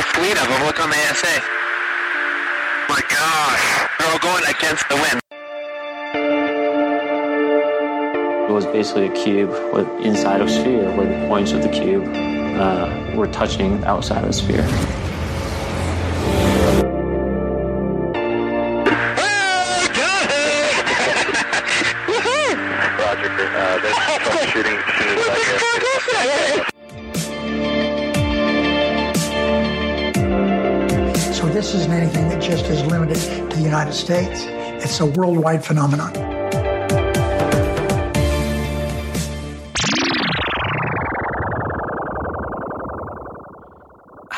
whole fleet of them. Look on the ASA. My gosh. They're all going against the wind. It was basically a cube with inside of sphere where the points of the cube uh, were touching outside of the sphere. United States. It's a worldwide phenomenon.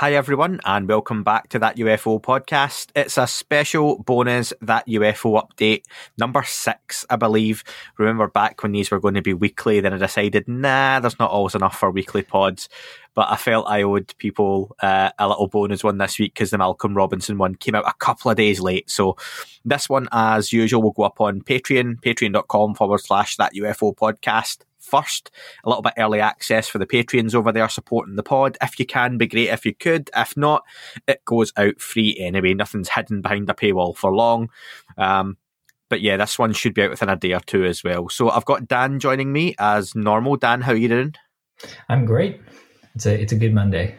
Hi, everyone, and welcome back to that UFO podcast. It's a special bonus that UFO update number six, I believe. Remember back when these were going to be weekly, then I decided, nah, there's not always enough for weekly pods. But I felt I owed people uh, a little bonus one this week because the Malcolm Robinson one came out a couple of days late. So this one, as usual, will go up on Patreon, patreon.com forward slash that UFO podcast first. A little bit early access for the Patreons over there supporting the pod. If you can, be great if you could. If not, it goes out free anyway. Nothing's hidden behind a paywall for long. Um, but yeah, this one should be out within a day or two as well. So I've got Dan joining me as normal. Dan, how are you doing? I'm great. It's a it's a good Monday.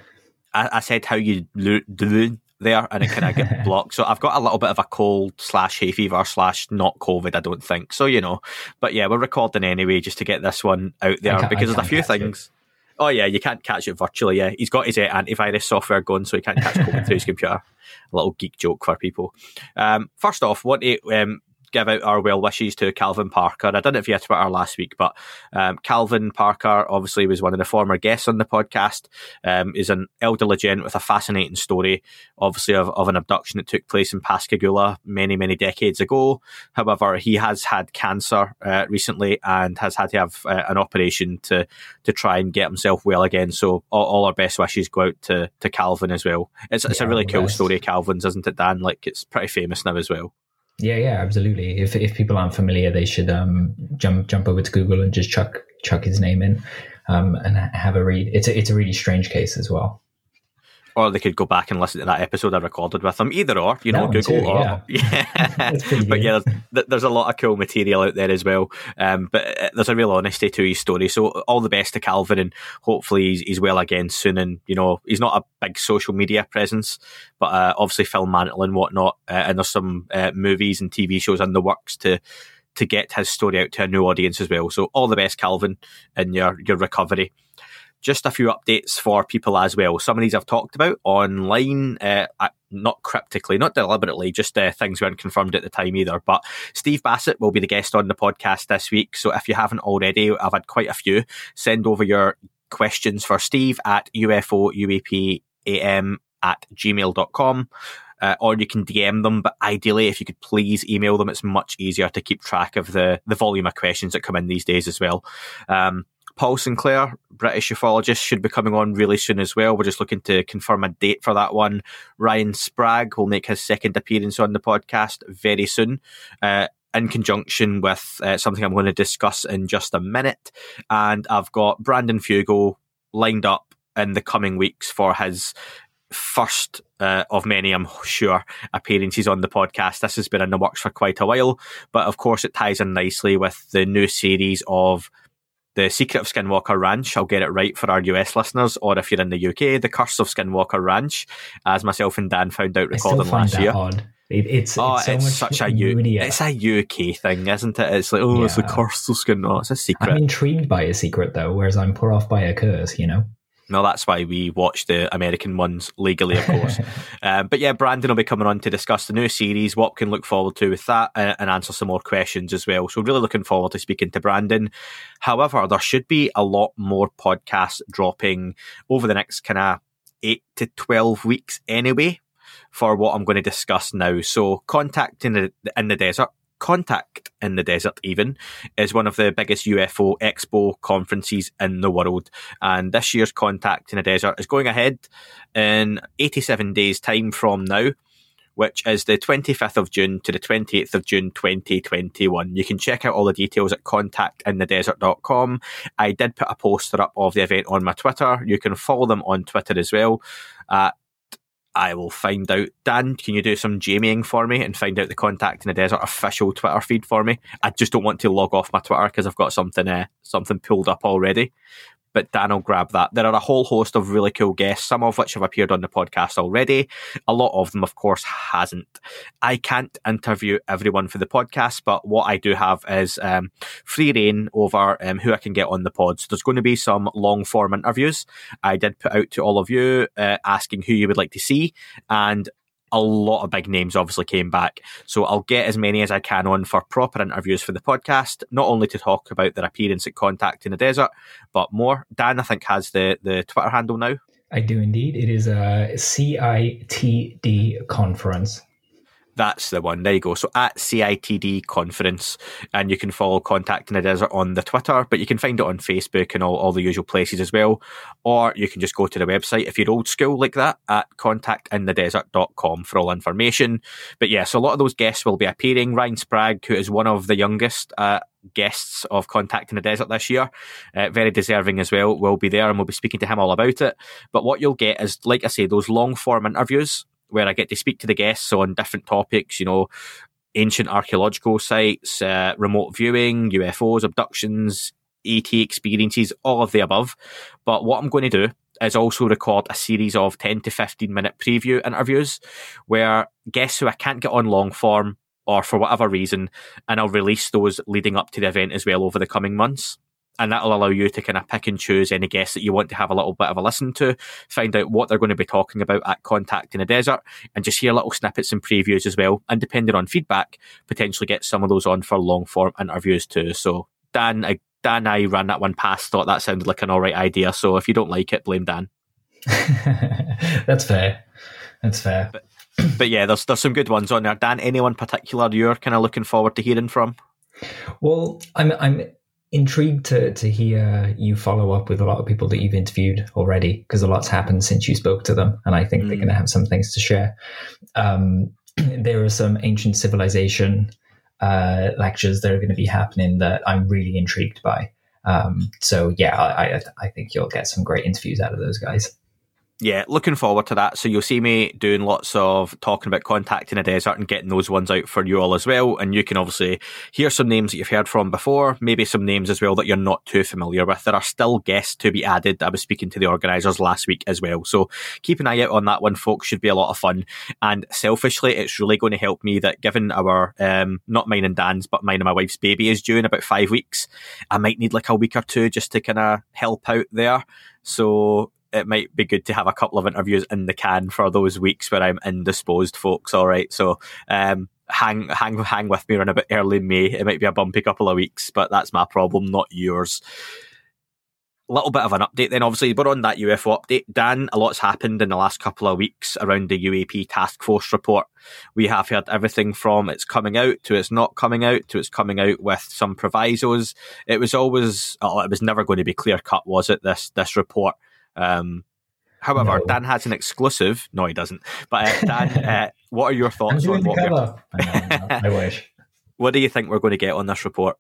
I, I said how you doing there, and it kind of get blocked. So I've got a little bit of a cold slash hay fever slash not COVID. I don't think so. You know, but yeah, we're recording anyway just to get this one out there because there's a few things. It. Oh yeah, you can't catch it virtually. Yeah, he's got his uh, antivirus software going, so he can't catch COVID through his computer. A little geek joke for people. Um, first off, want to um, give out our well wishes to Calvin Parker. I did it via Twitter last week, but um, Calvin Parker obviously was one of the former guests on the podcast. Um, is an elderly gent with a fascinating story, obviously of, of an abduction that took place in Pascagoula many many decades ago. However, he has had cancer uh, recently and has had to have uh, an operation to to try and get himself well again. So all, all our best wishes go out to to Calvin as well. It's, it's yeah, a really cool story, Calvin's, isn't it, Dan? Like it's pretty famous now as well. Yeah, yeah, absolutely. If if people aren't familiar, they should um, jump jump over to Google and just chuck chuck his name in um, and have a read. It's a it's a really strange case as well or they could go back and listen to that episode I recorded with them. Either or, you know, Google too, or yeah. yeah. but yeah, there's, there's, a lot of cool material out there as well. Um, but uh, there's a real honesty to his story. So all the best to Calvin, and hopefully he's, he's well again soon. And you know, he's not a big social media presence, but uh, obviously Phil Mantle and whatnot. Uh, and there's some uh, movies and TV shows in the works to to get his story out to a new audience as well. So all the best, Calvin, in your your recovery just a few updates for people as well. Some of these I've talked about online, uh, not cryptically, not deliberately, just uh, things weren't confirmed at the time either. But Steve Bassett will be the guest on the podcast this week. So if you haven't already, I've had quite a few. Send over your questions for Steve at UFOUAPAM at gmail.com. Uh, or you can DM them, but ideally, if you could please email them, it's much easier to keep track of the, the volume of questions that come in these days as well. Um, Paul Sinclair, British ufologist, should be coming on really soon as well. We're just looking to confirm a date for that one. Ryan Sprague will make his second appearance on the podcast very soon. Uh, in conjunction with uh, something I'm going to discuss in just a minute. And I've got Brandon Fugal lined up in the coming weeks for his first uh, of many, I'm sure, appearances on the podcast. This has been in the works for quite a while, but of course, it ties in nicely with the new series of the Secret of Skinwalker Ranch, I'll get it right for our US listeners, or if you're in the UK, The Curse of Skinwalker Ranch, as myself and Dan found out recording last year. Odd. It, it's oh, it's, so it's such a U- it's a UK thing, isn't it? It's like oh, yeah. it's the curse of Skinwalker. It's a secret. I'm intrigued by a secret though, whereas I'm put off by a curse. You know. No, that's why we watch the American ones legally, of course. um, but yeah, Brandon will be coming on to discuss the new series, what we can look forward to with that, and, and answer some more questions as well. So, really looking forward to speaking to Brandon. However, there should be a lot more podcasts dropping over the next kind of eight to 12 weeks anyway for what I'm going to discuss now. So, contacting in the, in the desert Contact in the Desert, even, is one of the biggest UFO expo conferences in the world. And this year's Contact in the Desert is going ahead in 87 days' time from now which is the 25th of June to the 28th of June 2021. You can check out all the details at contactinthedesert.com. I did put a poster up of the event on my Twitter. You can follow them on Twitter as well at I will find out. Dan, can you do some Jamieing for me and find out the Contact in the Desert official Twitter feed for me? I just don't want to log off my Twitter because I've got something uh, something pulled up already but Dan will grab that. There are a whole host of really cool guests, some of which have appeared on the podcast already. A lot of them, of course, hasn't. I can't interview everyone for the podcast, but what I do have is um, free reign over um, who I can get on the pod. So there's going to be some long form interviews. I did put out to all of you uh, asking who you would like to see, and a lot of big names obviously came back. So I'll get as many as I can on for proper interviews for the podcast, not only to talk about their appearance at Contact in the Desert, but more. Dan, I think, has the, the Twitter handle now. I do indeed. It is a CITD conference. That's the one. There you go. So at CITD conference, and you can follow Contact in the Desert on the Twitter, but you can find it on Facebook and all, all the usual places as well. Or you can just go to the website if you're old school like that at contactinthedesert.com for all information. But yeah, so a lot of those guests will be appearing. Ryan Sprague, who is one of the youngest uh, guests of Contact in the Desert this year, uh, very deserving as well, will be there and we'll be speaking to him all about it. But what you'll get is, like I say, those long form interviews where I get to speak to the guests on different topics, you know, ancient archaeological sites, uh, remote viewing, UFOs, abductions, ET experiences, all of the above. But what I'm going to do is also record a series of 10 to 15 minute preview interviews where guests who I can't get on long form or for whatever reason, and I'll release those leading up to the event as well over the coming months and that'll allow you to kind of pick and choose any guests that you want to have a little bit of a listen to, find out what they're going to be talking about at Contact in the Desert, and just hear little snippets and previews as well. And depending on feedback, potentially get some of those on for long form interviews too. So Dan, I, Dan, I ran that one past, thought that sounded like an all right idea. So if you don't like it, blame Dan. That's fair. That's fair. But, but yeah, there's there's some good ones on there. Dan, anyone particular you're kind of looking forward to hearing from? Well, I'm I'm intrigued to to hear you follow up with a lot of people that you've interviewed already because a lot's happened since you spoke to them, and I think mm. they're going to have some things to share. Um, there are some ancient civilization uh, lectures that are going to be happening that I'm really intrigued by. Um, so yeah, I, I think you'll get some great interviews out of those guys yeah, looking forward to that. So you'll see me doing lots of talking about contacting a desert and getting those ones out for you all as well. And you can obviously hear some names that you've heard from before, maybe some names as well that you're not too familiar with. There are still guests to be added. I was speaking to the organisers last week as well. So keep an eye out on that one, folks. Should be a lot of fun. And selfishly, it's really going to help me that given our, um, not mine and Dan's, but mine and my wife's baby is due in about five weeks, I might need like a week or two just to kind of help out there. So it might be good to have a couple of interviews in the can for those weeks where I'm indisposed, folks. All right, so um, hang hang hang with me around about early May. It might be a bumpy couple of weeks, but that's my problem, not yours. A little bit of an update then. Obviously, we're on that UFO update. Dan, a lot's happened in the last couple of weeks around the UAP task force report. We have heard everything from it's coming out to it's not coming out to it's coming out with some provisos. It was always, oh, it was never going to be clear cut, was it? This this report um, however, no. Dan has an exclusive. No, he doesn't. But uh, Dan, uh, what are your thoughts on what? Cover. I, know, I wish. What do you think we're going to get on this report?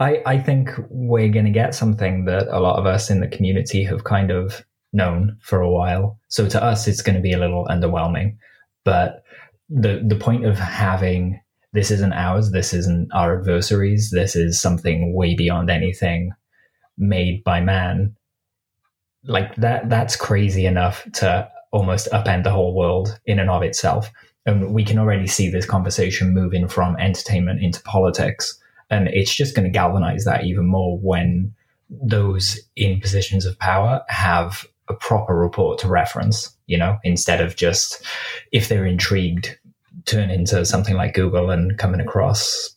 I, I think we're going to get something that a lot of us in the community have kind of known for a while. So to us, it's going to be a little underwhelming. But the the point of having this isn't ours, this isn't our adversaries, this is something way beyond anything made by man like that that's crazy enough to almost upend the whole world in and of itself. And we can already see this conversation moving from entertainment into politics. And it's just going to galvanize that even more when those in positions of power have a proper report to reference you know instead of just if they're intrigued turn into something like google and coming across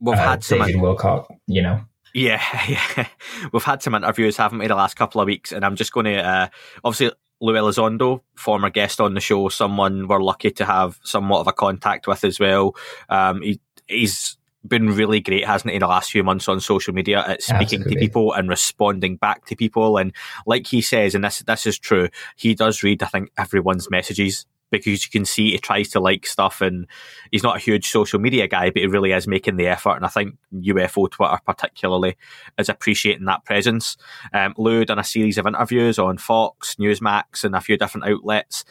we've uh, had David Wilcock, you know yeah, yeah. We've had some interviews, haven't we, the last couple of weeks, and I'm just going to uh, obviously Lou Elizondo, former guest on the show, someone we're lucky to have somewhat of a contact with as well. Um, he, he's been really great, hasn't he, the last few months on social media at speaking Absolutely. to people and responding back to people. And like he says, and this this is true, he does read, I think, everyone's messages because you can see he tries to like stuff and he's not a huge social media guy, but he really is making the effort. And I think UFO Twitter particularly is appreciating that presence. Um, Lou done a series of interviews on Fox, Newsmax, and a few different outlets.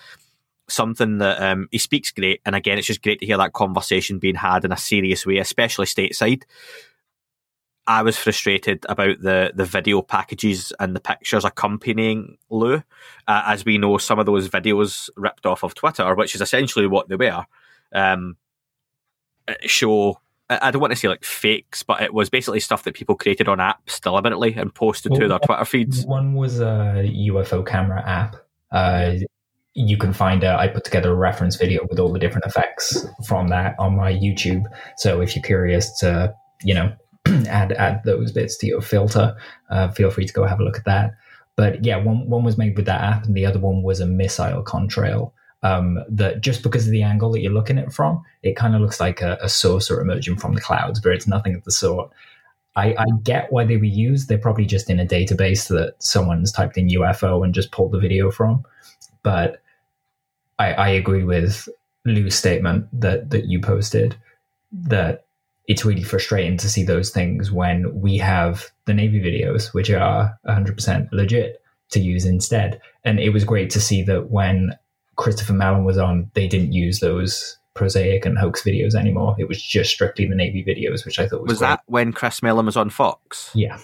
Something that um, he speaks great, and again, it's just great to hear that conversation being had in a serious way, especially stateside. I was frustrated about the the video packages and the pictures accompanying Lou. Uh, as we know, some of those videos ripped off of Twitter, which is essentially what they were, um, show. I don't want to say like fakes, but it was basically stuff that people created on apps deliberately and posted well, to their Twitter feeds. One was a UFO camera app. Uh, you can find a, I put together a reference video with all the different effects from that on my YouTube. So if you're curious to, you know, add add those bits to your filter, uh, feel free to go have a look at that. But yeah, one one was made with that app, and the other one was a missile contrail. Um, that just because of the angle that you're looking at it from, it kind of looks like a, a saucer emerging from the clouds, but it's nothing of the sort. I, I, get why they were used. They're probably just in a database that someone's typed in UFO and just pulled the video from. But I, I agree with Lou's statement that that you posted that it's really frustrating to see those things when we have the Navy videos, which are 100% legit to use instead. And it was great to see that when Christopher Mellon was on, they didn't use those prosaic and hoax videos anymore. It was just strictly the Navy videos, which I thought was was that when Chris Mellon was on Fox? Yeah.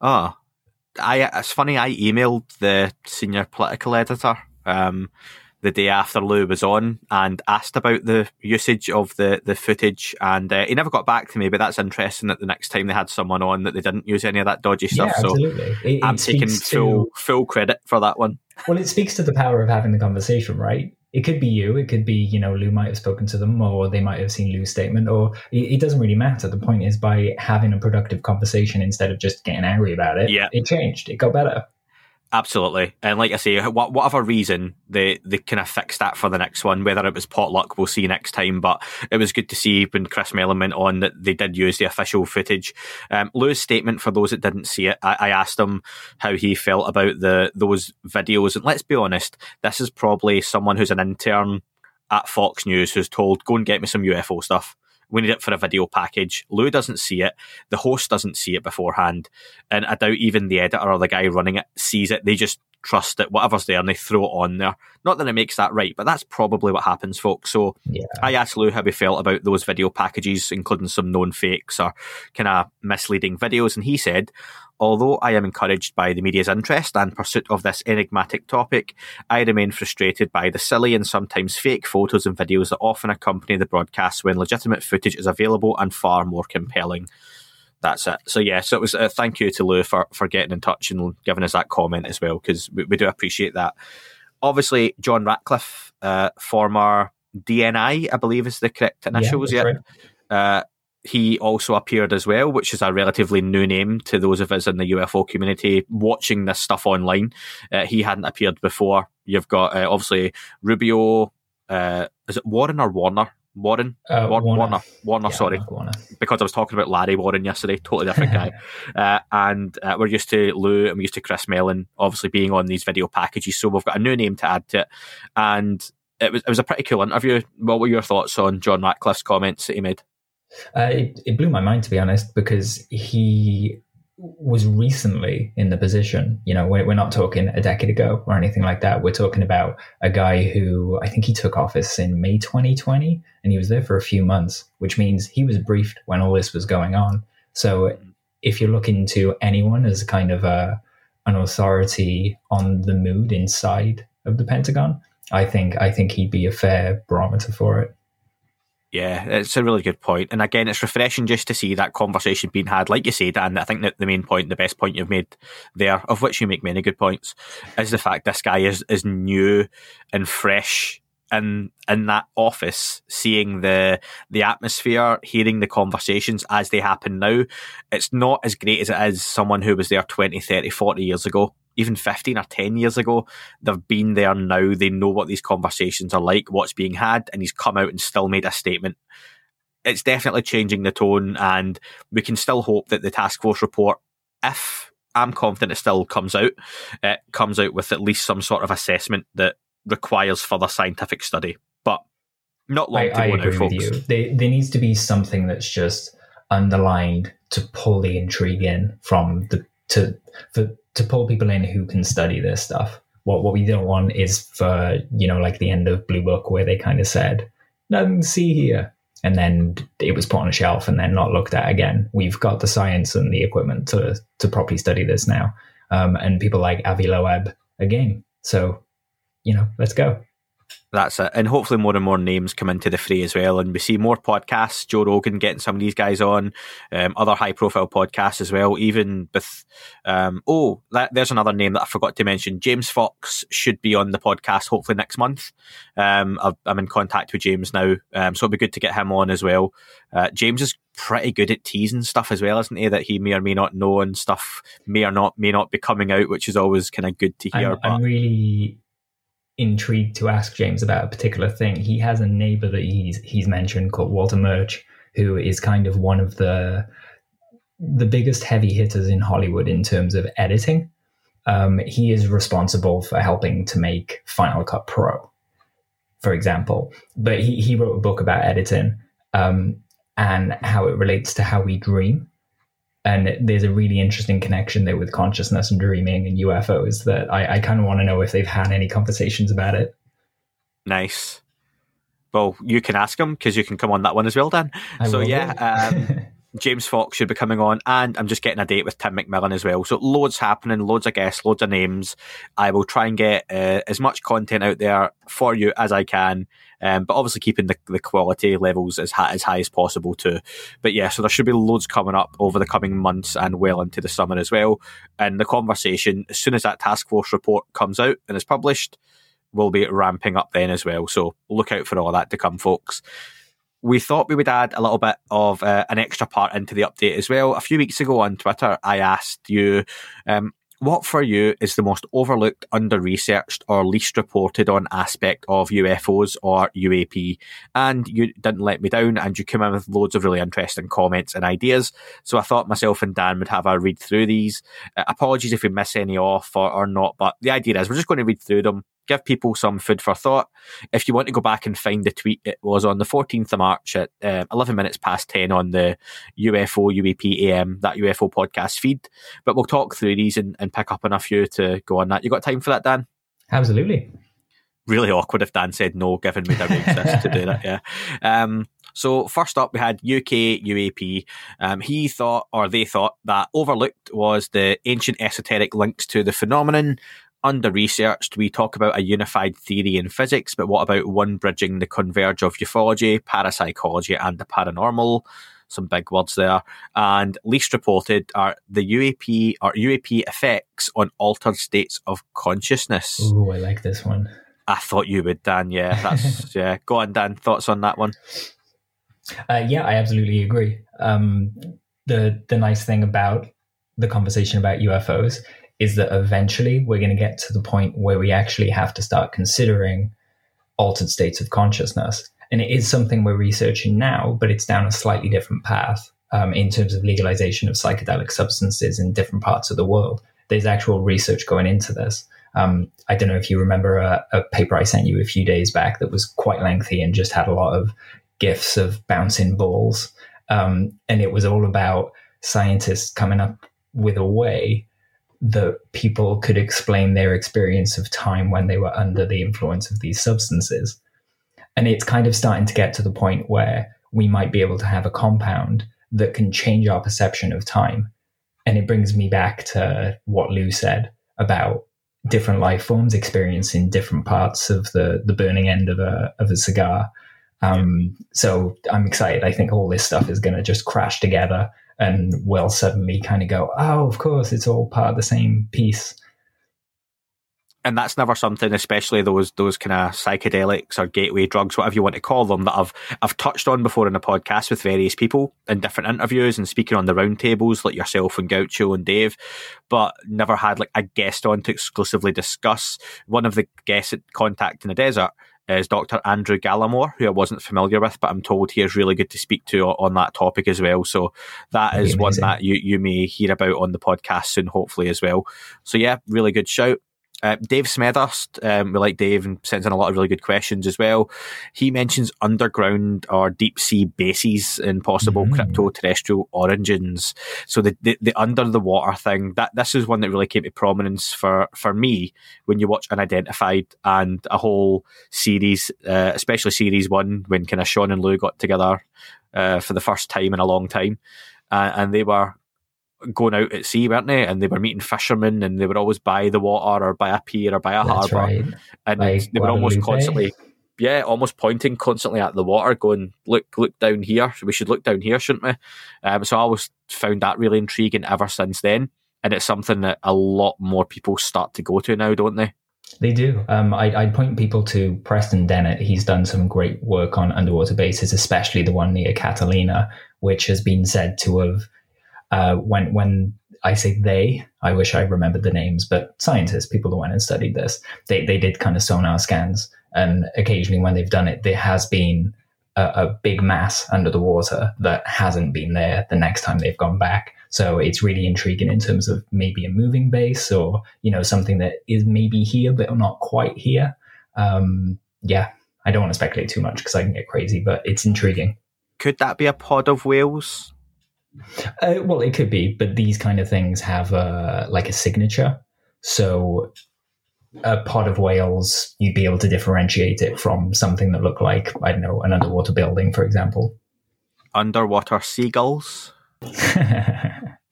Oh, I it's funny. I emailed the senior political editor um, the day after Lou was on and asked about the usage of the, the footage, and uh, he never got back to me. But that's interesting that the next time they had someone on that they didn't use any of that dodgy stuff. Yeah, absolutely. So it, I'm taking full to, full credit for that one. Well, it speaks to the power of having the conversation, right? It could be you. It could be you know Lou might have spoken to them, or they might have seen Lou's statement, or it, it doesn't really matter. The point is by having a productive conversation instead of just getting angry about it. Yeah, it changed. It got better. Absolutely, and like I say, whatever reason they they kind of fixed that for the next one. Whether it was potluck, we'll see next time. But it was good to see when Chris Mellon went on that they did use the official footage. Um, Lou's statement for those that didn't see it, I, I asked him how he felt about the those videos, and let's be honest, this is probably someone who's an intern at Fox News who's told, "Go and get me some UFO stuff." We need it for a video package. Lou doesn't see it. The host doesn't see it beforehand. And I doubt even the editor or the guy running it sees it. They just trust it, whatever's there and they throw it on there. Not that it makes that right, but that's probably what happens, folks. So yeah. I asked Lou how he felt about those video packages, including some known fakes or kind of misleading videos. And he said, Although I am encouraged by the media's interest and pursuit of this enigmatic topic, I remain frustrated by the silly and sometimes fake photos and videos that often accompany the broadcasts when legitimate footage is available and far more compelling. That's it. So yeah, so it was a thank you to Lou for, for getting in touch and giving us that comment as well because we, we do appreciate that. Obviously, John Ratcliffe, uh, former DNI, I believe is the correct initials. Yeah, right. uh, he also appeared as well, which is a relatively new name to those of us in the UFO community watching this stuff online. Uh, he hadn't appeared before. You've got uh, obviously Rubio. Uh, is it Warren or Warner? Warren, uh, Warner, Warner, Warner, yeah, sorry, Warner. because I was talking about Larry Warren yesterday, totally different guy. uh, and uh, we're used to Lou and we're used to Chris Mellon, obviously being on these video packages. So we've got a new name to add to it, and it was it was a pretty cool interview. What were your thoughts on John Ratcliffe's comments that he made? Uh, it, it blew my mind to be honest because he was recently in the position. You know, we're, we're not talking a decade ago or anything like that. We're talking about a guy who I think he took office in May 2020 and he was there for a few months, which means he was briefed when all this was going on. So if you're looking to anyone as kind of a an authority on the mood inside of the Pentagon, I think I think he'd be a fair barometer for it. Yeah, it's a really good point. And again, it's refreshing just to see that conversation being had, like you said, and I think that the main point, the best point you've made there, of which you make many good points, is the fact this guy is, is new and fresh in in that office, seeing the the atmosphere, hearing the conversations as they happen now. It's not as great as it is someone who was there 20, 30, 40 years ago even 15 or 10 years ago. They've been there now. They know what these conversations are like, what's being had, and he's come out and still made a statement. It's definitely changing the tone, and we can still hope that the task force report, if I'm confident it still comes out, it comes out with at least some sort of assessment that requires further scientific study. But not long I, to I go agree now, with folks. you. There, there needs to be something that's just underlined to pull the intrigue in from the to for to pull people in who can study this stuff. What what we don't want is for you know like the end of Blue Book where they kind of said nothing to see here, and then it was put on a shelf and then not looked at again. We've got the science and the equipment to to properly study this now, um, and people like Avi Loeb again. So you know, let's go. That's it. And hopefully more and more names come into the fray as well. And we see more podcasts, Joe Rogan getting some of these guys on, um, other high profile podcasts as well, even with, um, oh, that, there's another name that I forgot to mention. James Fox should be on the podcast hopefully next month. Um, i am in contact with James now. Um, so it'll be good to get him on as well. Uh, James is pretty good at teasing stuff as well, isn't he? That he may or may not know and stuff may or not, may not be coming out, which is always kind of good to hear. I'm, I'm really intrigued to ask James about a particular thing. He has a neighbor that he's he's mentioned called Walter Murch, who is kind of one of the the biggest heavy hitters in Hollywood in terms of editing. Um, he is responsible for helping to make Final Cut Pro, for example. But he, he wrote a book about editing um, and how it relates to how we dream and there's a really interesting connection there with consciousness and dreaming and UFOs that I, I kind of want to know if they've had any conversations about it. Nice. Well, you can ask him because you can come on that one as well, Dan. I so yeah, um, James Fox should be coming on, and I'm just getting a date with Tim McMillan as well. So loads happening, loads of guests, loads of names. I will try and get uh, as much content out there for you as I can, um, but obviously keeping the, the quality levels as high, as high as possible too. But yeah, so there should be loads coming up over the coming months and well into the summer as well. And the conversation, as soon as that task force report comes out and is published, will be ramping up then as well. So look out for all that to come, folks we thought we would add a little bit of uh, an extra part into the update as well. A few weeks ago on Twitter, I asked you, um, what for you is the most overlooked, under researched, or least reported on aspect of UFOs or UAP? And you didn't let me down and you came in with loads of really interesting comments and ideas. So I thought myself and Dan would have a read through these. Uh, apologies if we miss any off or, or not, but the idea is we're just going to read through them, give people some food for thought. If you want to go back and find the tweet, it was on the 14th of March at uh, 11 minutes past 10 on the UFO UAP AM, that UFO podcast feed. But we'll talk through these and, and pick up on a few to go on that. You got time for that, Dan? Absolutely. Really awkward if Dan said no, given we didn't exist to do that. Yeah. Um, so first up, we had UK UAP. Um, he thought, or they thought, that overlooked was the ancient esoteric links to the phenomenon under researched, we talk about a unified theory in physics, but what about one bridging the converge of ufology, parapsychology, and the paranormal? Some big words there. And least reported are the UAP or UAP effects on altered states of consciousness. Ooh, I like this one. I thought you would, Dan. Yeah, that's yeah. Go on, Dan. Thoughts on that one? Uh, yeah, I absolutely agree. Um, the the nice thing about the conversation about UFOs is that eventually we're going to get to the point where we actually have to start considering altered states of consciousness. And it is something we're researching now, but it's down a slightly different path um, in terms of legalization of psychedelic substances in different parts of the world. There's actual research going into this. Um, I don't know if you remember a, a paper I sent you a few days back that was quite lengthy and just had a lot of gifs of bouncing balls. Um, and it was all about scientists coming up with a way that people could explain their experience of time when they were under the influence of these substances. And it's kind of starting to get to the point where we might be able to have a compound that can change our perception of time. And it brings me back to what Lou said about different life forms experiencing different parts of the, the burning end of a, of a cigar. Um, so I'm excited. I think all this stuff is going to just crash together and we'll suddenly kind of go, oh, of course, it's all part of the same piece. and that's never something, especially those those kind of psychedelics or gateway drugs, whatever you want to call them, that I've I've touched on before in the podcast with various people in different interviews and speaking on the roundtables, like yourself and Gaucho and Dave, but never had like a guest on to exclusively discuss. One of the guests at Contact in the Desert is Dr. Andrew Gallimore, who I wasn't familiar with, but I'm told he is really good to speak to on that topic as well. So that That'd is one that you, you may hear about on the podcast soon, hopefully as well. So yeah, really good shout. Uh, Dave Smethurst, um, we like Dave and sends in a lot of really good questions as well. He mentions underground or deep sea bases and possible mm. crypto terrestrial origins. So the, the, the under the water thing that this is one that really came to prominence for for me when you watch Unidentified and a whole series, uh, especially series one when kind of Sean and Lou got together uh, for the first time in a long time, uh, and they were going out at sea, weren't they? And they were meeting fishermen, and they were always by the water or by a pier or by a harbour, right. and like they were almost constantly, yeah, almost pointing constantly at the water, going, "Look, look down here. We should look down here, shouldn't we?" Um, so I always found that really intriguing ever since then, and it's something that a lot more people start to go to now, don't they? They do. Um, I, I'd point people to Preston Dennett. He's done some great work on underwater bases, especially the one near Catalina, which has been said to have uh, when when I say they, I wish I remembered the names, but scientists, people who went and studied this, they they did kind of sonar scans, and occasionally when they've done it, there has been a, a big mass under the water that hasn't been there the next time they've gone back. So it's really intriguing in terms of maybe a moving base or you know something that is maybe here but not quite here. Um, yeah, I don't want to speculate too much because I can get crazy, but it's intriguing. Could that be a pod of whales? Uh, well, it could be, but these kind of things have uh, like a signature. So a pod of whales, you'd be able to differentiate it from something that looked like, I don't know, an underwater building, for example. Underwater seagulls?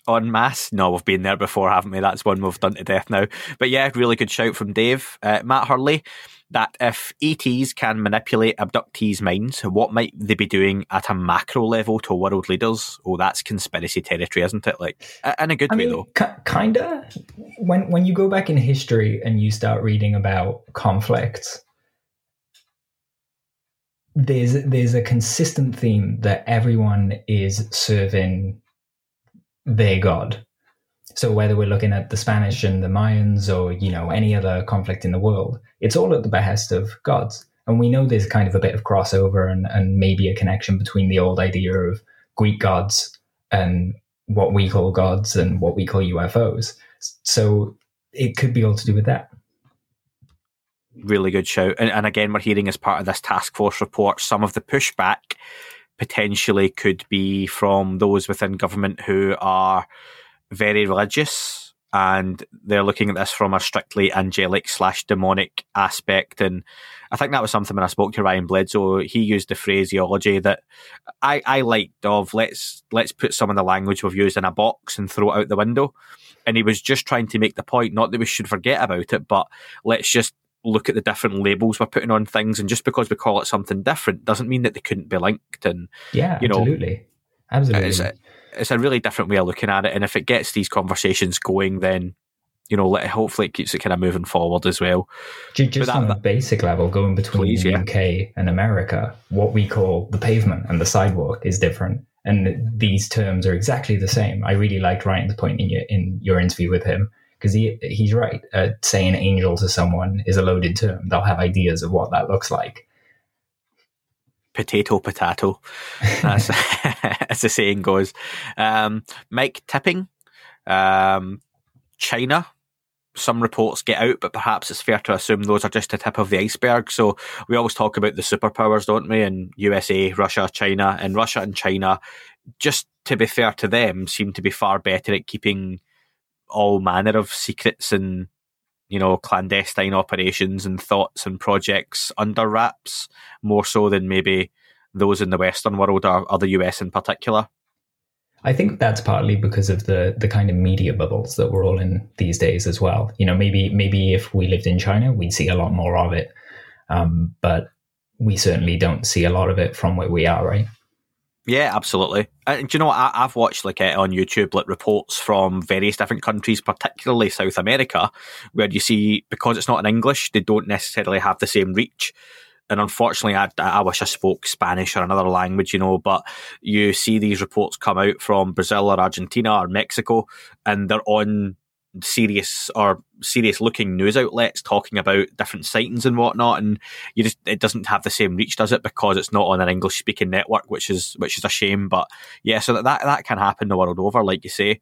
on mass. No, we've been there before, haven't we? That's one we've done to death now. But yeah, really good shout from Dave. Uh, Matt Hurley, that if ETs can manipulate abductees' minds, what might they be doing at a macro level to world leaders? Oh, that's conspiracy territory, isn't it? Like, in a good I way, mean, though. K- kinda. When when you go back in history and you start reading about conflicts, there's there's a consistent theme that everyone is serving their god. So whether we're looking at the Spanish and the Mayans or, you know, any other conflict in the world, it's all at the behest of gods. And we know there's kind of a bit of crossover and, and maybe a connection between the old idea of Greek gods and what we call gods and what we call UFOs. So it could be all to do with that. Really good shout. And, and again, we're hearing as part of this task force report some of the pushback potentially could be from those within government who are very religious and they're looking at this from a strictly angelic slash demonic aspect. And I think that was something when I spoke to Ryan Bledsoe, he used the phraseology that I, I liked of let's let's put some of the language we've used in a box and throw it out the window. And he was just trying to make the point, not that we should forget about it, but let's just look at the different labels we're putting on things, and just because we call it something different doesn't mean that they couldn't be linked. And yeah, you know, absolutely, absolutely. It's a, it's a really different way of looking at it, and if it gets these conversations going, then you know, hopefully it keeps it kind of moving forward as well. Just that, on a basic level, going between please, the yeah. UK and America, what we call the pavement and the sidewalk is different. And these terms are exactly the same. I really liked Ryan's point in your, in your interview with him because he he's right. Uh, saying angel to someone is a loaded term. They'll have ideas of what that looks like. Potato, potato. That's as the saying goes. Um, Mike Tipping, um, China. Some reports get out, but perhaps it's fair to assume those are just the tip of the iceberg. So we always talk about the superpowers, don't we? And USA, Russia, China, and Russia and China, just to be fair to them, seem to be far better at keeping all manner of secrets and you know clandestine operations and thoughts and projects under wraps more so than maybe those in the Western world or, or the US in particular. I think that's partly because of the the kind of media bubbles that we're all in these days as well. You know, maybe maybe if we lived in China, we'd see a lot more of it, um, but we certainly don't see a lot of it from where we are, right? Yeah, absolutely. And do you know what? I, have watched like uh, on YouTube like reports from various different countries, particularly South America, where you see because it's not in English, they don't necessarily have the same reach. And unfortunately, I, I wish I spoke Spanish or another language, you know. But you see these reports come out from Brazil or Argentina or Mexico, and they're on serious or serious looking news outlets talking about different sightings and whatnot and you just it doesn't have the same reach does it because it's not on an english speaking network which is which is a shame but yeah so that that, that can happen the world over like you say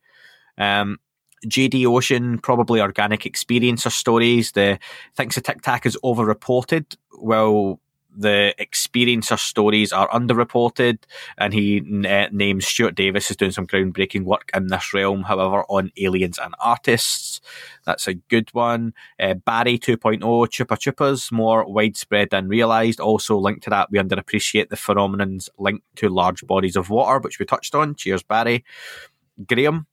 um JD Ocean, probably organic experiencer stories. The thinks the Tic Tac is overreported. Well, the experiencer stories are underreported, and he n- names Stuart Davis as doing some groundbreaking work in this realm, however, on aliens and artists. That's a good one. Uh, Barry 2.0, Chupa Chupas, more widespread than realised. Also linked to that, we underappreciate the phenomenons linked to large bodies of water, which we touched on. Cheers, Barry. Graham,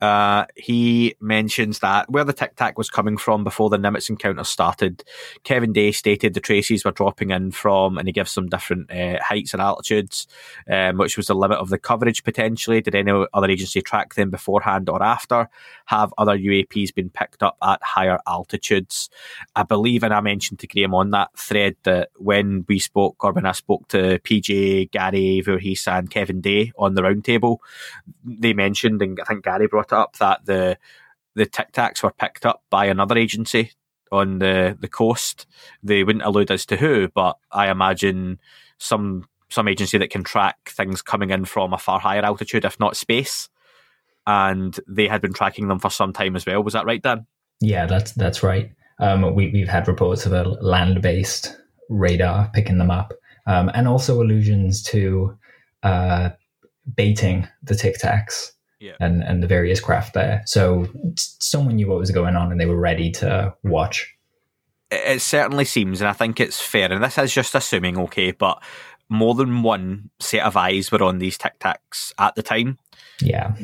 uh, he mentions that where the tic tac was coming from before the Nimitz encounter started, Kevin Day stated the traces were dropping in from, and he gives some different uh, heights and altitudes, um, which was the limit of the coverage potentially. Did any other agency track them beforehand or after? Have other UAPs been picked up at higher altitudes? I believe, and I mentioned to Graham on that thread that when we spoke, or when I spoke to PJ, Gary, Voorhis, and Kevin Day on the roundtable, they mentioned, and I think Gary brought up that the the Tic Tacs were picked up by another agency on the the coast. They wouldn't allude as to who, but I imagine some some agency that can track things coming in from a far higher altitude, if not space. And they had been tracking them for some time as well. Was that right, Dan? Yeah, that's that's right. Um, we, we've had reports of a land based radar picking them up, um, and also allusions to uh, baiting the Tic Tacs Yeah. and, and the various craft there. So someone knew what was going on and they were ready to watch. it it certainly seems, and I think it's fair, and this is just assuming, okay, but more than one set of eyes were on these Tic Tacs at the time. Yeah.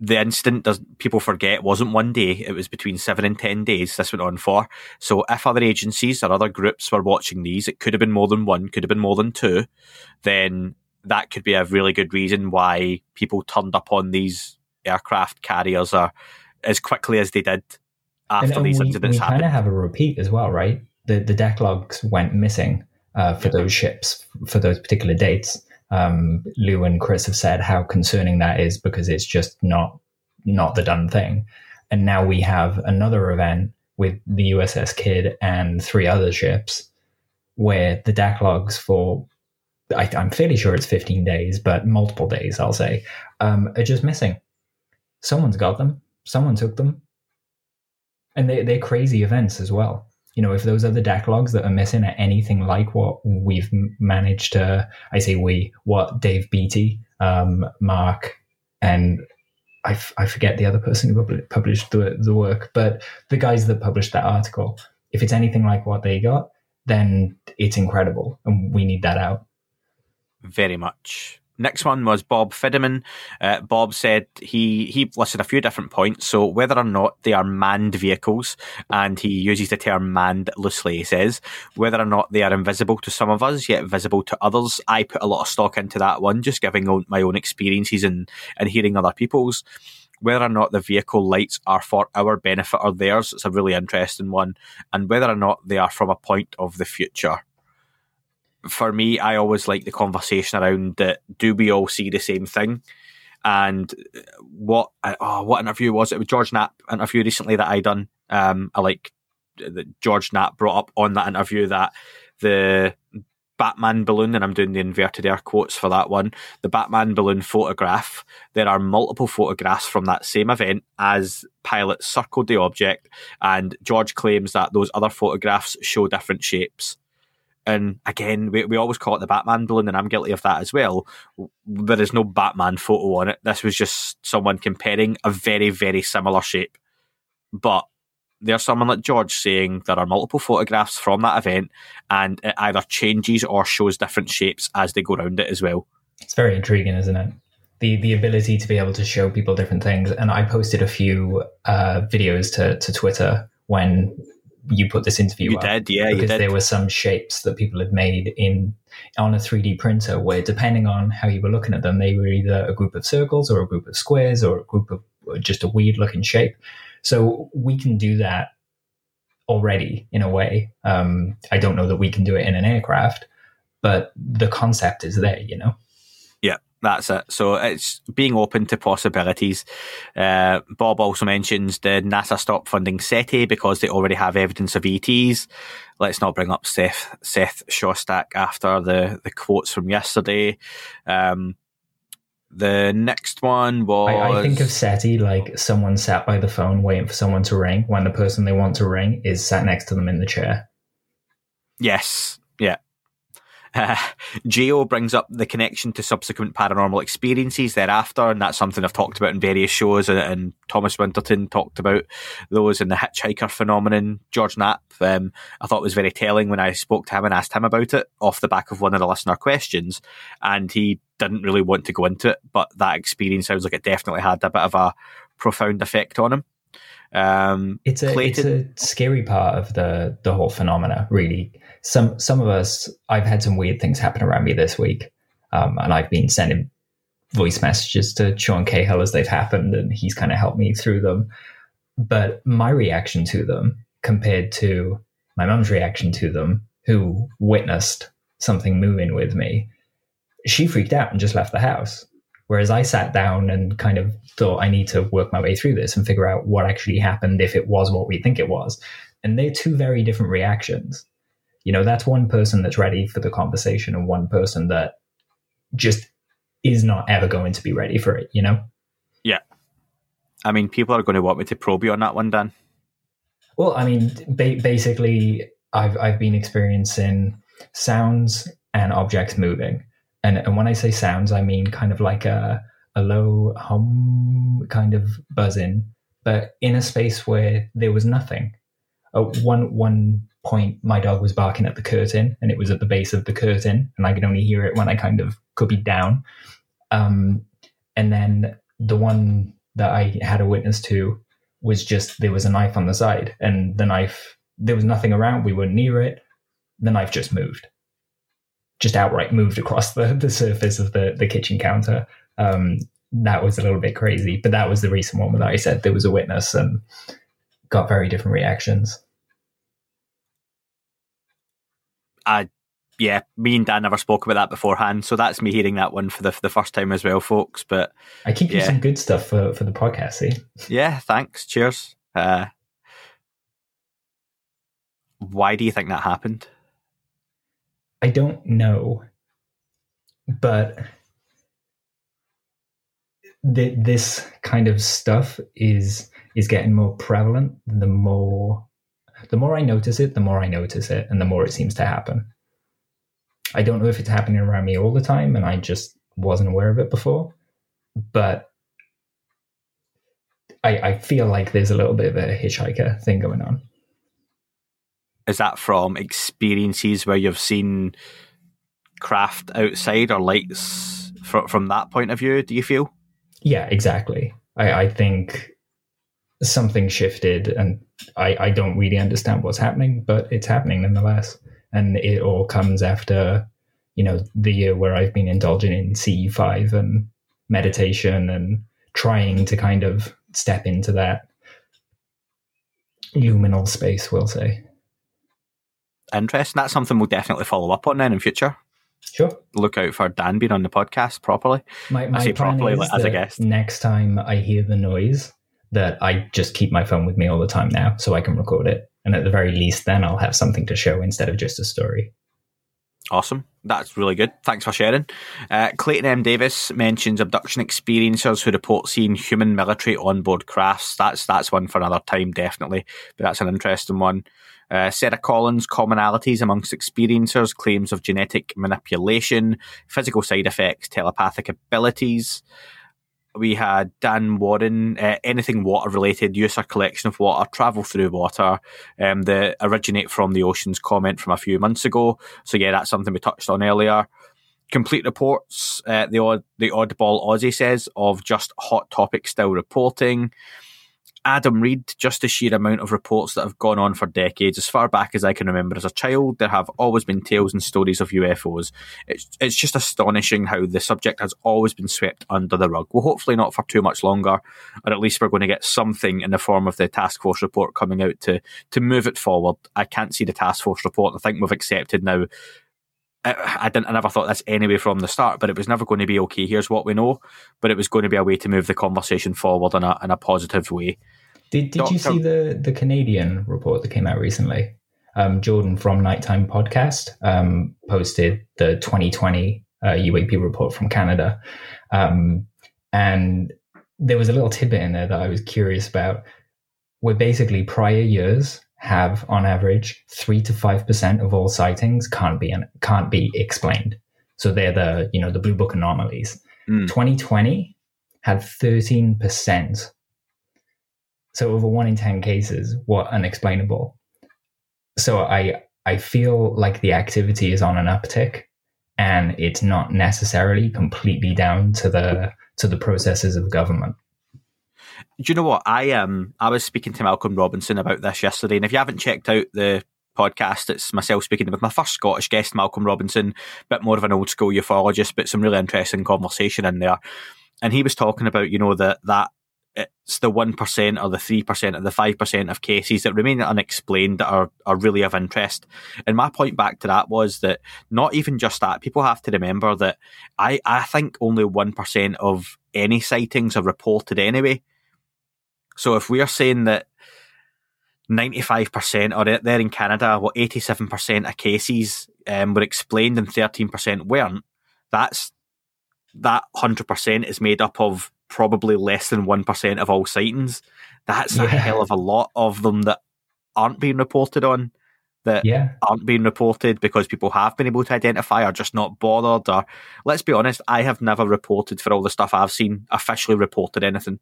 The incident does people forget wasn't one day; it was between seven and ten days. This went on for. So, if other agencies or other groups were watching these, it could have been more than one, could have been more than two. Then that could be a really good reason why people turned up on these aircraft carriers or as quickly as they did after and, these we, incidents we kind of have a repeat as well, right? The the deck logs went missing uh, for those ships for those particular dates. Um, Lou and Chris have said how concerning that is because it's just not not the done thing. And now we have another event with the USS Kidd and three other ships where the deck logs for I, I'm fairly sure it's 15 days, but multiple days, I'll say, um, are just missing. Someone's got them. Someone took them and they, they're crazy events as well. You know, if those the deck logs that are missing are anything like what we've managed to, I say we, what Dave Beaty, um, Mark, and I, f- I forget the other person who published the, the work, but the guys that published that article, if it's anything like what they got, then it's incredible. And we need that out. very much. Next one was Bob Fiddeman. Uh, Bob said he he listed a few different points. So whether or not they are manned vehicles, and he uses the term manned loosely, he says whether or not they are invisible to some of us yet visible to others. I put a lot of stock into that one, just giving my own experiences and and hearing other people's. Whether or not the vehicle lights are for our benefit or theirs, it's a really interesting one, and whether or not they are from a point of the future for me, I always like the conversation around that. Do we all see the same thing? And uh, what uh, oh, what interview was it? It was George Knapp interview recently that I done. Um, I like uh, that George Knapp brought up on that interview that the Batman balloon, and I'm doing the inverted air quotes for that one. The Batman balloon photograph. There are multiple photographs from that same event as pilots circled the object, and George claims that those other photographs show different shapes. And again, we, we always call it the Batman balloon, and I'm guilty of that as well. There is no Batman photo on it. This was just someone comparing a very, very similar shape. But there's someone like George saying there are multiple photographs from that event, and it either changes or shows different shapes as they go around it as well. It's very intriguing, isn't it? The the ability to be able to show people different things. And I posted a few uh, videos to, to Twitter when you put this interview You up. did, yeah, because there were some shapes that people had made in on a 3D printer where depending on how you were looking at them, they were either a group of circles or a group of squares or a group of just a weird looking shape. So we can do that already in a way. Um, I don't know that we can do it in an aircraft, but the concept is there, you know? That's it. So it's being open to possibilities. Uh, Bob also mentions did NASA stop funding SETI because they already have evidence of ETs. Let's not bring up Seth Seth Shostak after the the quotes from yesterday. Um, The next one was. I, I think of SETI like someone sat by the phone waiting for someone to ring when the person they want to ring is sat next to them in the chair. Yes. Yeah. Uh, Geo brings up the connection to subsequent paranormal experiences thereafter, and that's something I've talked about in various shows. And, and Thomas Winterton talked about those in the hitchhiker phenomenon. George Knapp, um, I thought was very telling when I spoke to him and asked him about it off the back of one of the listener questions, and he didn't really want to go into it, but that experience sounds like it definitely had a bit of a profound effect on him. Um, it's a it's a scary part of the the whole phenomena, really some some of us I've had some weird things happen around me this week, um, and I've been sending voice messages to Sean Cahill as they've happened, and he's kind of helped me through them. But my reaction to them compared to my mum's reaction to them, who witnessed something moving with me, she freaked out and just left the house. Whereas I sat down and kind of thought I need to work my way through this and figure out what actually happened if it was what we think it was. And they're two very different reactions you know that's one person that's ready for the conversation and one person that just is not ever going to be ready for it you know? Yeah. I mean people are going to want me to probe you on that one dan. Well i mean ba- basically i've i've been experiencing sounds and objects moving. And and when i say sounds i mean kind of like a a low hum kind of buzzing but in a space where there was nothing uh, one one point, my dog was barking at the curtain, and it was at the base of the curtain, and I could only hear it when I kind of be down. Um, and then the one that I had a witness to was just there was a knife on the side, and the knife there was nothing around. We weren't near it. The knife just moved, just outright moved across the the surface of the the kitchen counter. Um, that was a little bit crazy, but that was the recent one that I said there was a witness and got very different reactions. I yeah, me and Dan never spoke about that beforehand, so that's me hearing that one for the for the first time as well, folks. But I keep yeah. you some good stuff for for the podcast. See? Yeah, thanks. Cheers. Uh, why do you think that happened? I don't know, but th- this kind of stuff is is getting more prevalent the more the more I notice it, the more I notice it, and the more it seems to happen. I don't know if it's happening around me all the time, and I just wasn't aware of it before, but I, I feel like there's a little bit of a hitchhiker thing going on. Is that from experiences where you've seen craft outside or lights from from that point of view? Do you feel? Yeah, exactly. I, I think something shifted and I, I don't really understand what's happening, but it's happening nonetheless. And it all comes after, you know, the year where I've been indulging in CE5 and meditation and trying to kind of step into that liminal space, we'll say. Interesting. That's something we'll definitely follow up on then in future. Sure. Look out for Dan being on the podcast properly. My, my I say properly is as a guest. Next time I hear the noise, that I just keep my phone with me all the time now so I can record it. And at the very least, then I'll have something to show instead of just a story. Awesome. That's really good. Thanks for sharing. Uh, Clayton M. Davis mentions abduction experiencers who report seeing human military onboard crafts. That's that's one for another time, definitely. But that's an interesting one. Uh, Sarah Collins, commonalities amongst experiencers, claims of genetic manipulation, physical side effects, telepathic abilities we had Dan Warren, uh, anything water related, use or collection of water, travel through water, um, the originate from the oceans comment from a few months ago. So yeah, that's something we touched on earlier. Complete reports, uh, the odd, the oddball Aussie says of just hot topic still reporting. Adam Reed, just the sheer amount of reports that have gone on for decades, as far back as I can remember as a child, there have always been tales and stories of UFOs. It's, it's just astonishing how the subject has always been swept under the rug. Well, hopefully not for too much longer, or at least we're going to get something in the form of the task force report coming out to, to move it forward. I can't see the task force report. I think we've accepted now I, didn't. I never thought this anyway from the start, but it was never going to be okay. Here's what we know, but it was going to be a way to move the conversation forward in a in a positive way. Did Did Doctor, you see the the Canadian report that came out recently? Um, Jordan from Nighttime Podcast um, posted the 2020 uh, UAP report from Canada. Um, and there was a little tidbit in there that I was curious about. Where basically prior years have, on average, three to five percent of all sightings can't be can't be explained. So they're the you know the blue book anomalies. Mm. 2020 had 13 percent. So over one in ten cases were unexplainable. So I I feel like the activity is on an uptick, and it's not necessarily completely down to the to the processes of government. Do you know what I um I was speaking to Malcolm Robinson about this yesterday, and if you haven't checked out the podcast, it's myself speaking with my first Scottish guest, Malcolm Robinson, bit more of an old school ufologist, but some really interesting conversation in there. And he was talking about you know that that it's the one percent or the three percent or the five percent of cases that remain unexplained that are, are really of interest. And my point back to that was that not even just that, people have to remember that I, I think only one percent of any sightings are reported anyway. So if we are saying that 95% or there in Canada, what 87% of cases um, were explained and 13% weren't, that's that 100% is made up of probably less than 1% of all sightings. That's yeah. a hell of a lot of them that aren't being reported on, that yeah. aren't being reported because people have been able to identify or just not bothered. Or let's be honest, I have never reported for all the stuff I've seen, officially reported anything.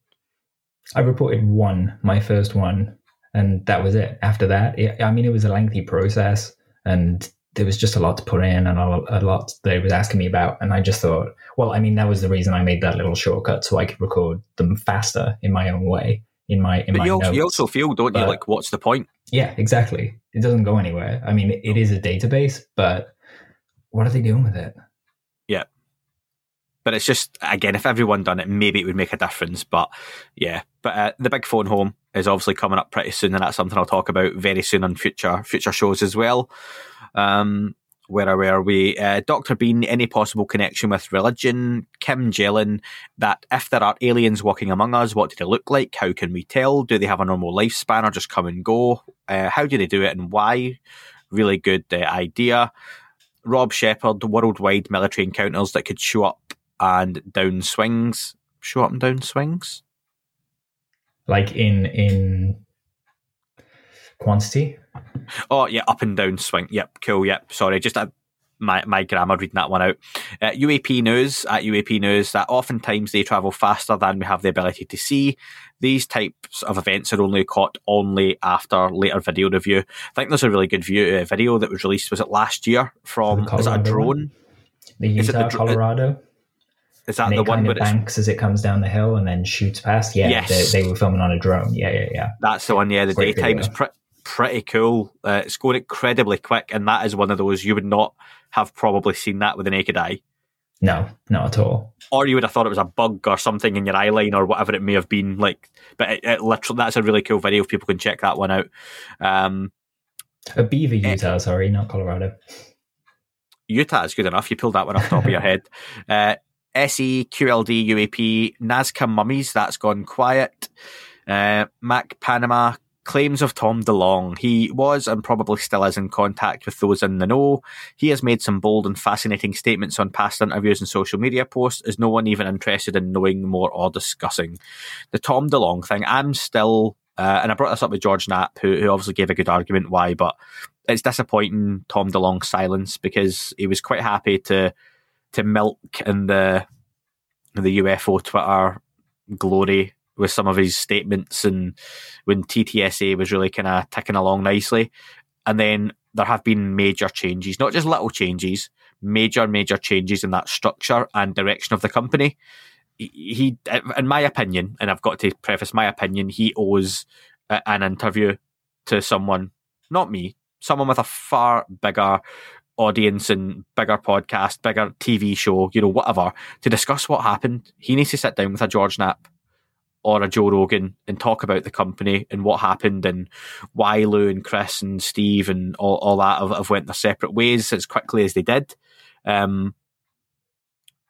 I reported one, my first one, and that was it. After that, it, I mean, it was a lengthy process, and there was just a lot to put in and a, a lot that was asking me about. And I just thought, well, I mean, that was the reason I made that little shortcut so I could record them faster in my own way. In my, in but my you, also, you also feel, don't but, you? Like, what's the point? Yeah, exactly. It doesn't go anywhere. I mean, it is a database, but what are they doing with it? Yeah. But it's just again, if everyone done it, maybe it would make a difference. But yeah, but uh, the big phone home is obviously coming up pretty soon, and that's something I'll talk about very soon on future future shows as well. Um, where were we? Uh, Dr. Bean, any possible connection with religion? Kim Jellin, that if there are aliens walking among us, what do they look like? How can we tell? Do they have a normal lifespan or just come and go? Uh, how do they do it and why? Really good uh, idea. Rob Shepard, worldwide military encounters that could show up and down swings. Show up and down swings? Like in in quantity? Oh yeah, up and down swing. Yep, cool. Yep. Sorry, just uh, my my grammar reading that one out. Uh, UAP news at UAP news that oftentimes they travel faster than we have the ability to see. These types of events are only caught only after later video review. I think there's a really good view uh, video that was released. Was it last year from? Is it a drone? One? The Utah, the, Colorado. Is that the one where banks as it comes down the hill and then shoots past? Yeah, yes. they, they, were filming on a drone. Yeah, yeah, yeah. That's the one. Yeah, the Great daytime is pre- pretty cool. Uh, it's going incredibly quick, and that is one of those you would not have probably seen that with the naked eye. No, not at all. Or you would have thought it was a bug or something in your eye line or whatever it may have been. Like, but it, it literally that's a really cool video. If people can check that one out. Um, a Beaver, Utah. sorry, not Colorado. Utah is good enough. You pulled that one off the top of your head. Uh, SE, QLD, UAP, Nazca Mummies, that's gone quiet. Uh, Mac Panama, claims of Tom DeLonge. He was and probably still is in contact with those in the know. He has made some bold and fascinating statements on past interviews and social media posts. Is no one even interested in knowing more or discussing the Tom DeLonge thing? I'm still, uh, and I brought this up with George Knapp, who, who obviously gave a good argument why, but it's disappointing Tom DeLonge's silence because he was quite happy to to milk in the the UFO Twitter glory with some of his statements and when TTSA was really kind of ticking along nicely. And then there have been major changes, not just little changes, major, major changes in that structure and direction of the company. He, in my opinion, and I've got to preface my opinion, he owes an interview to someone, not me, someone with a far bigger audience and bigger podcast, bigger TV show, you know, whatever, to discuss what happened. He needs to sit down with a George Knapp or a Joe Rogan and talk about the company and what happened and why Lou and Chris and Steve and all, all that have, have went their separate ways as quickly as they did. Um,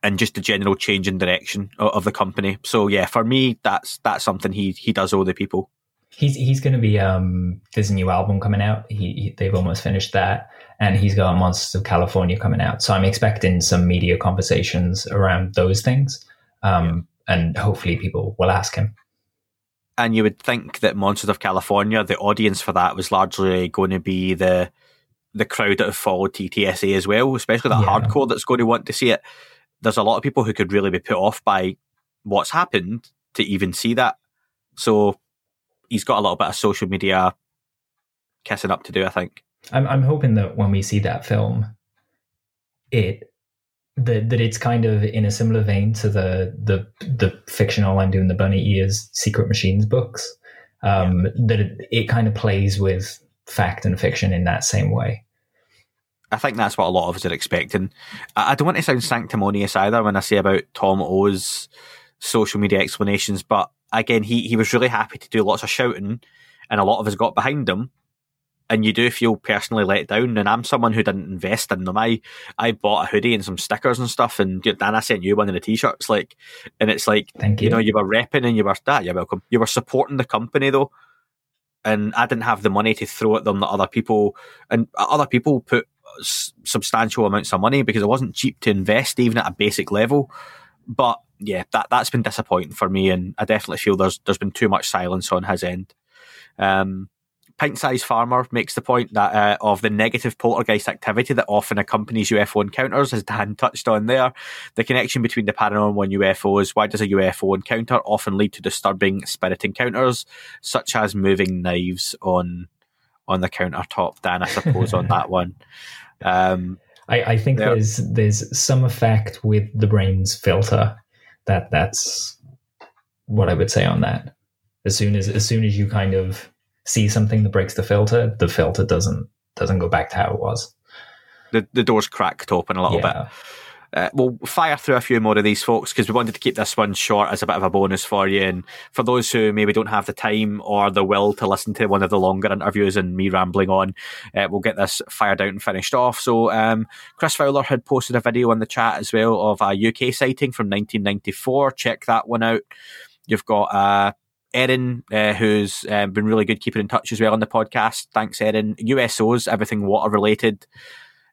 and just the general change in direction of, of, the company. So yeah, for me, that's that's something he he does owe the people. He's he's going to be um there's a new album coming out. He, he, they've almost finished that, and he's got Monsters of California coming out. So I'm expecting some media conversations around those things. Um, and hopefully people will ask him. And you would think that Monsters of California, the audience for that was largely going to be the the crowd that have followed TTSA as well, especially the yeah. hardcore that's going to want to see it. There's a lot of people who could really be put off by what's happened to even see that. So he's got a little bit of social media kissing up to do, I think. I'm I'm hoping that when we see that film, it that that it's kind of in a similar vein to the the the fictional I'm doing the Bunny Ears Sekret Machines books. Um, yeah. That it, it kind of plays with fact and fiction in that same way. I think that's what a lot of us are expecting. I don't want to sound sanctimonious either when I say about Tom O's social media explanations, but again, he, he was really happy to do lots of shouting, and a lot of us got behind him and you do feel personally let down. And I'm someone who didn't invest in them. I I bought a hoodie and some stickers and stuff, and Dan, I sent you one of the t-shirts. Like, and it's like, Thank you. you know, you were repping and you were that. Ah, you're welcome. You were supporting the company though, and I didn't have the money to throw at them that other people and other people put substantial amounts of money because it wasn't cheap to invest even at a basic level. But yeah, that that's been disappointing for me, and I definitely feel there's there's been too much silence on his end. Um, Pint Size Farmer makes the point that uh, of the negative poltergeist activity that often accompanies UFO encounters, as Dan touched on there. The connection between the paranormal and UFOs. Why does a UFO encounter often lead to disturbing spirit encounters, such as moving knives on on the countertop? Dan, I suppose on that one. Um, I, I think there. there's there's some effect with the brain's filter. That that's what I would say on that. As soon as as soon as you kind of see something that breaks the filter, the filter doesn't doesn't go back to how it was. The the door's cracked open a little yeah. bit. Uh, we'll fire through a few more of these folks because we wanted to keep this one short as a bit of a bonus for you. And for those who maybe don't have the time or the will to listen to one of the longer interviews and me rambling on, uh, we'll get this fired out and finished off. So, um, Chris Fowler had posted a video in the chat as well of a UK sighting from 1994. Check that one out. You've got uh, Erin, uh, who's um, been really good keeping in touch as well on the podcast. Thanks, Erin. USOs, everything water related.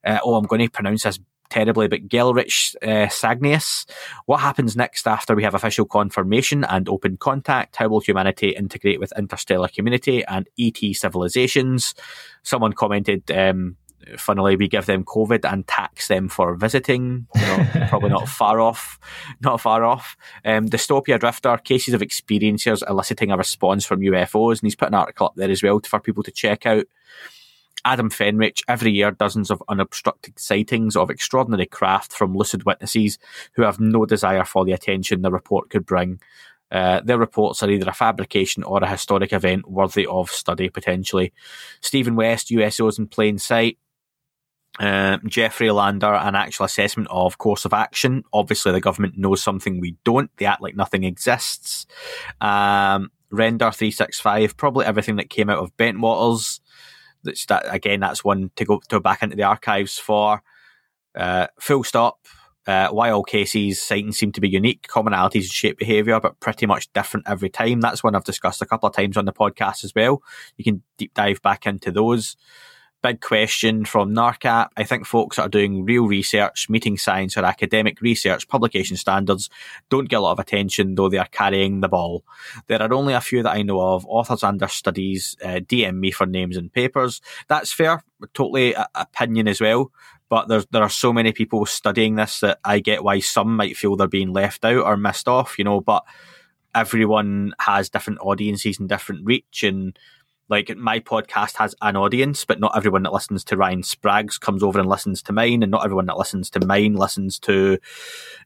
Uh, oh, I'm going to pronounce this terribly, but Gelrich uh, Sagnius. What happens next after we have official confirmation and open contact? How will humanity integrate with interstellar community and ET civilizations? Someone commented, um, funnily, we give them COVID and tax them for visiting. Probably not far off. Not far off. Um, Dystopia Drifter, cases of experiencers eliciting a response from UFOs. And he's put an article up there as well for people to check out. Adam Fenrich, every year dozens of unobstructed sightings of extraordinary craft from lucid witnesses who have no desire for the attention the report could bring. Uh, their reports are either a fabrication or a historic event worthy of study potentially. Stephen West, USOs in plain sight. Uh, Jeffrey Lander, an actual assessment of course of action. Obviously, the government knows something we don't. They act like nothing exists. Um, Render three six five, probably everything that came out of Bentwaters. That's that again. That's one to go to back into the archives for. Uh, full stop. Uh, why all cases sightings seem to be unique, commonalities in shape behaviour, but pretty much different every time. That's one I've discussed a couple of times on the podcast as well. You can deep dive back into those big question from NARCAP. I think folks that are doing real research, meeting science or academic research, publication standards don't get a lot of attention, though they are carrying the ball. There are only a few that I know of. Authors under studies uh, DM me for names and papers. That's fair. Totally a- opinion as well. But there's, there are so many people studying this that I get why some might feel they're being left out or missed off, you know, but everyone has different audiences and different reach and like my podcast has an audience, but not everyone that listens to Ryan Sprague's comes over and listens to mine, and not everyone that listens to mine listens to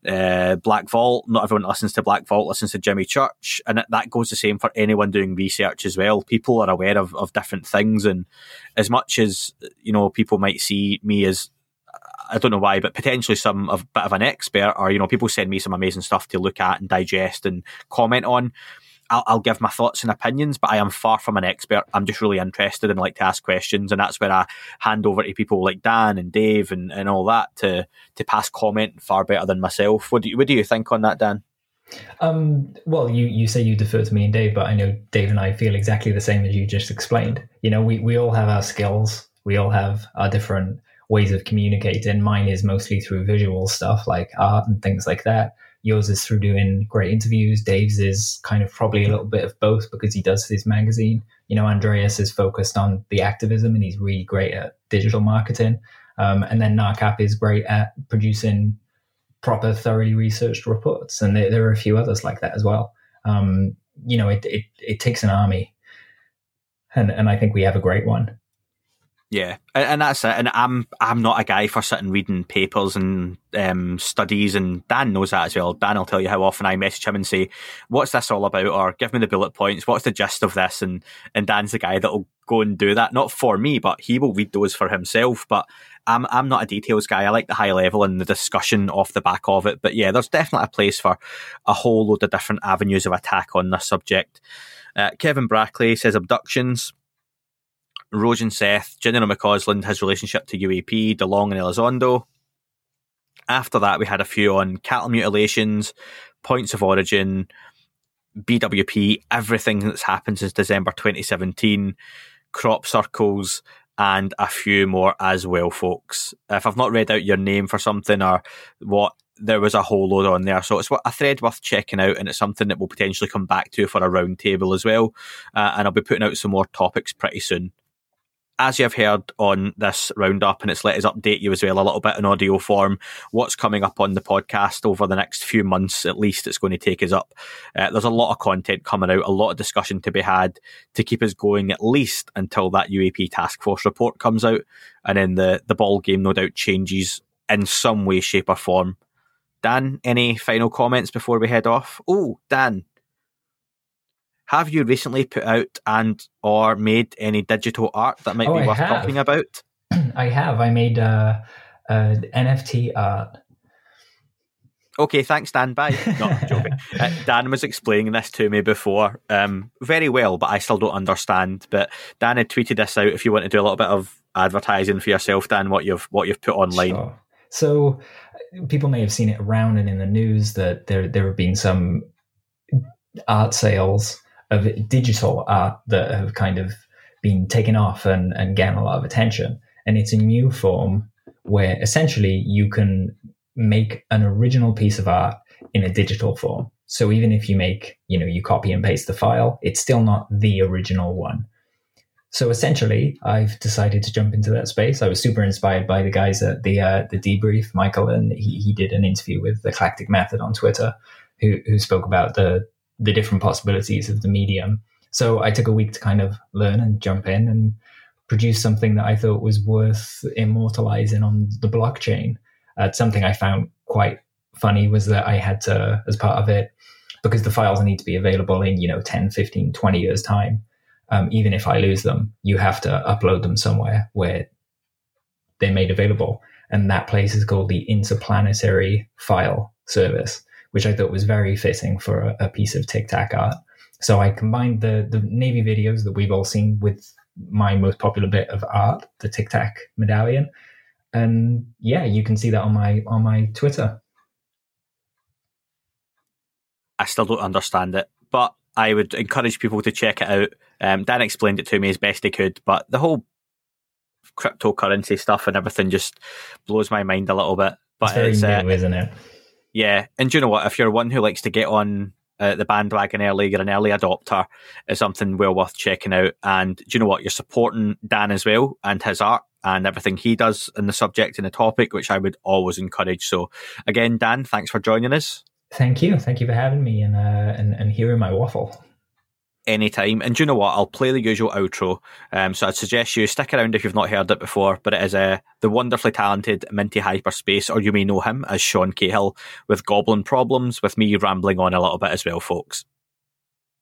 uh, Black Vault. Not everyone that listens to Black Vault listens to Jimmy Church, and that goes the same for anyone doing research as well. People are aware of, of different things, and as much as you know, people might see me as I don't know why, but potentially some of bit of an expert, or you know, people send me some amazing stuff to look at and digest and comment on. I'll, I'll, give my thoughts and opinions, but I am far from an expert. I'm just really interested and like to ask questions, and that's where I hand over to people like Dan and Dave and, and all that to to pass comment far better than myself. What do you, what do you think on that, Dan? Um, well, you, you say you defer to me and Dave, but I know Dave and I feel exactly the same as you just explained. You know, we, we all have our skills. We all have our different ways of communicating. Mine is mostly through visual stuff like art and things like that yours is through doing great interviews. Dave's is kind of probably a little bit of both because he does his magazine. You know, Andreas is focused on the activism and he's really great at digital marketing. Um, and then NARCAP is great at producing proper, thoroughly researched reports. And there, there are a few others like that as well. Um, you know, it, it, it takes an army. And, and I think we have a great one. Yeah, and that's it. And I'm I'm not a guy for sitting reading papers and um, studies, and Dan knows that as well. Dan will tell you how often I message him and say, "What's this all about?" or "Give me the bullet points. What's the gist of this?" And and Dan's the guy that'll go and do that, not for me, but he will read those for himself. But I'm I'm not a details guy. I like the high level and the discussion off the back of it. But yeah, there's definitely a place for a whole load of different avenues of attack on this subject. Uh, Kevin Brackley says abductions. Rojan Seth, General McCasland, his relationship to UAP, DeLonge and Elizondo. After that, we had a few on cattle mutilations, points of origin, BWP, everything that's happened since December 2017, crop circles, and a few more as well, folks. If I've not read out your name for something or what, there was a whole load on there. So it's a thread worth checking out, and it's something that we'll potentially come back to for a roundtable as well. Uh, and I'll be putting out some more topics pretty soon as you've heard on this roundup, and it's let us update you as well a little bit in audio form, what's coming up on the podcast over the next few months at least, it's going to take us up. Uh, there's a lot of content coming out, a lot of discussion to be had to keep us going at least until that UAP task force report comes out. And then the, the ball game, no doubt, changes in some way, shape, or form. Dan, any final comments before we head off? Oh, Dan, have you recently put out and or made any digital art that might oh, be worth talking about? I have. I made uh, uh, NFT art. Okay, thanks, Dan. Bye. No, I'm joking. Uh, Dan was explaining this to me before um, very well, but I still don't understand. But Dan had tweeted this out. If you want to do a little bit of advertising for yourself, Dan, what you've what you've put online. Sure. So people may have seen it around and in the news that there there have been some art sales of digital art that have kind of been taken off and, and getting a lot of attention. And it's a new form where essentially you can make an original piece of art in a digital form. So even if you make, you know, you copy and paste the file, it's still not the original one. So essentially, I've decided to jump into that space. I was super inspired by the guys at the uh, the debrief, Michael, and he, he did an interview with the Eclectic Method on Twitter, who who spoke about the the different possibilities of the medium. So I took a week to kind of learn and jump in and produce something that I thought was worth immortalizing on the blockchain. Uh, something I found quite funny was that I had to, as part of it, because the files need to be available in, you know, 10, 15, 20 years time. Um, even if I lose them, you have to upload them somewhere where they're made available. And that place is called the Interplanetary File Service which I thought was very fitting for a, a piece of Tic Tac art. So I combined the the Navy videos that we've all seen with my most popular bit of art, the Tic Tac medallion, and yeah, you can see that on my on my Twitter. I still don't understand it, but I would encourage people to check it out. Um, Dan explained it to me as best he could, but the whole cryptocurrency stuff and everything just blows my mind a little bit. But it's very it's, new, uh, isn't it? Yeah, and you know what? If you're one who likes to get on uh, the bandwagon early, you're an early adopter, is something well worth checking out. And do you know what? You're supporting Dan as well and his art and everything he does in the subject and the topic, which I would always encourage. So, again, Dan, thanks for joining us. Thank you. Thank you for having me and uh, and, and hearing my waffle anytime. And do you know what? I'll play the usual outro. Um, so I'd suggest you stick around if you've not heard it before. But it is uh, the wonderfully talented Minty Hyperspace, or you may know him as Sean Cahill with Goblin Problems, with me rambling on a little bit as well, folks